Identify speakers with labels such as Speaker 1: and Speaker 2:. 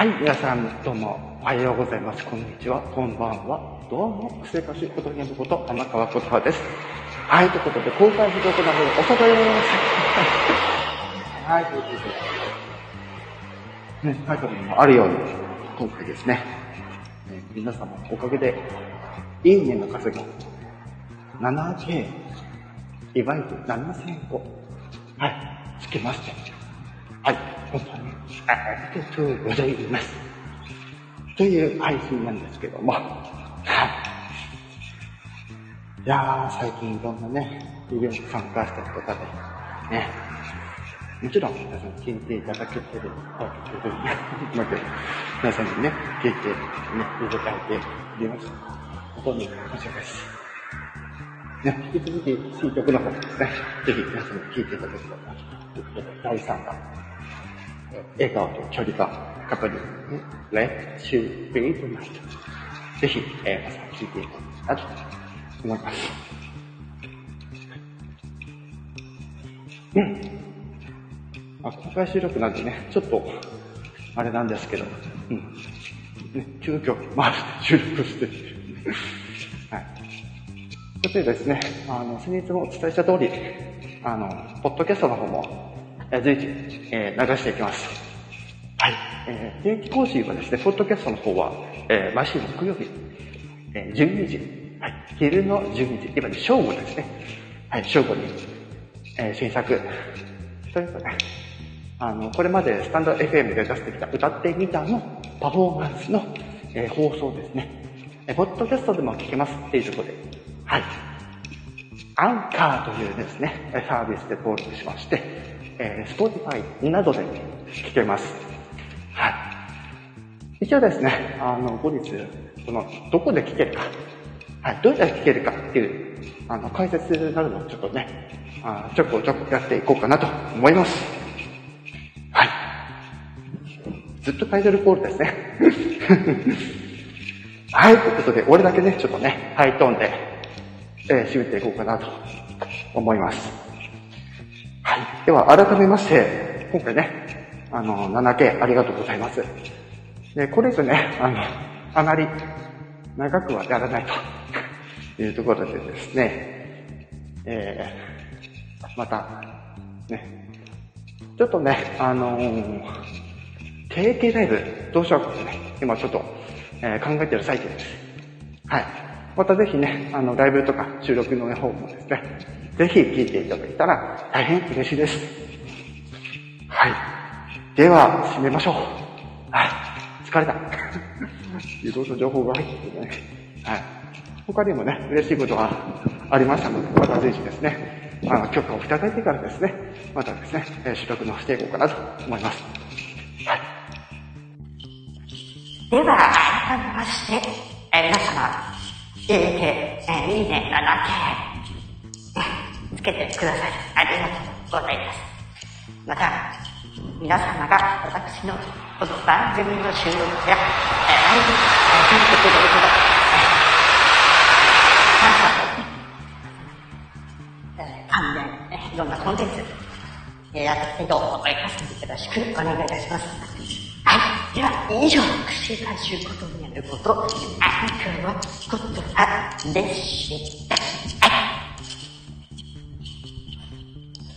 Speaker 1: はい、皆さんどうもおはようございます。こんにちは、こんばんは。どうも、生活しことげのこと、天川琴葉です。はい、ということで、公開不足なので、お外です。はい、ということで、ね、タイトルにもあるように、今回ですね、えー皆様のおかげで、いいねの数が 7K、いわゆる7000個、はい、つけまして、ありがとうございます。という配信なんですけども、はい。いやー、最近いろんなね、イベント参加したりとかで、ね、もちろん皆さん聞いていただけてるわけで、まで皆さんにね、聞いて、ね、いただいております。本当に申し訳ないです。ね、引き続き、新曲の方ですね、ぜひ皆さんに聴いていただければなということで、第3弾、笑顔と距離がカップル、ね、Let You Be Tonight。ぜひ、えー、皆さん聴いていただきたいと思います。うん。あ、公開収録なんでね、ちょっと、あれなんですけど、うん。ね、急遽回して収録して。はい。そしてですね、あの、先日もお伝えした通り、あの、ポッドキャストの方も、随時、えー流していきます。はい。えー定期更新はですね、ポッドキャストの方は、えー毎週木曜日、えー12時、はい。昼の12時、今ね、正午ですね。はい、正午に、えー新作、というかね、あの、これまでスタンド FM で出してきた歌ってみたのパフォーマンスの、えー放送ですね。えーポッドキャストでも聞けますっていうところで、はい。アンカーというですね、えサービスで登録しまして、えー、Spotify などで聞けます。はい。一応ですね、あの、後日、その、どこで聞けるか、はい、どうやって聞けるかっていう、あの、解説などもちょっとね、あちょこちょこやっていこうかなと思います。はい。ずっとタイトルコールですね。はい、ということで、俺だけね、ちょっとね、ハイトーンで、えー締めていこうかなと思います。はい。では、改めまして、今回ね、あの、7K ありがとうございます。で、これ以上ね、あの、あまり長くはやらないと いうところでですね、えー、また、ね、ちょっとね、あのー、定型ライブどうしようかってね、今ちょっと、えー考えてる最中です。はい。またぜひね、あの、ライブとか収録の方もですね、ぜひ聞いていただけたら大変嬉しいです。はい。では、締めましょう。はい。疲れた。いろいろ情報が入っててね。はい。他にもね、嬉しいことがありましたので、またぜひですね、あの、許可をいただいてからですね、またですね、えー収録のしていこうかなと思います。はい。
Speaker 2: では、改めまして、え皆様、いいね、えーいいね、7K、えーつけてください。ありがとうございます。また、皆様が私のこの番組の収録や、えーライブ、えー見てくれること、えーえー関連、えーいろんなコンテンツ、えーやってどうぞお活かせよろしくお願いいたします。はい。では、以上、串回収ことにあること、アンカーはことはでした。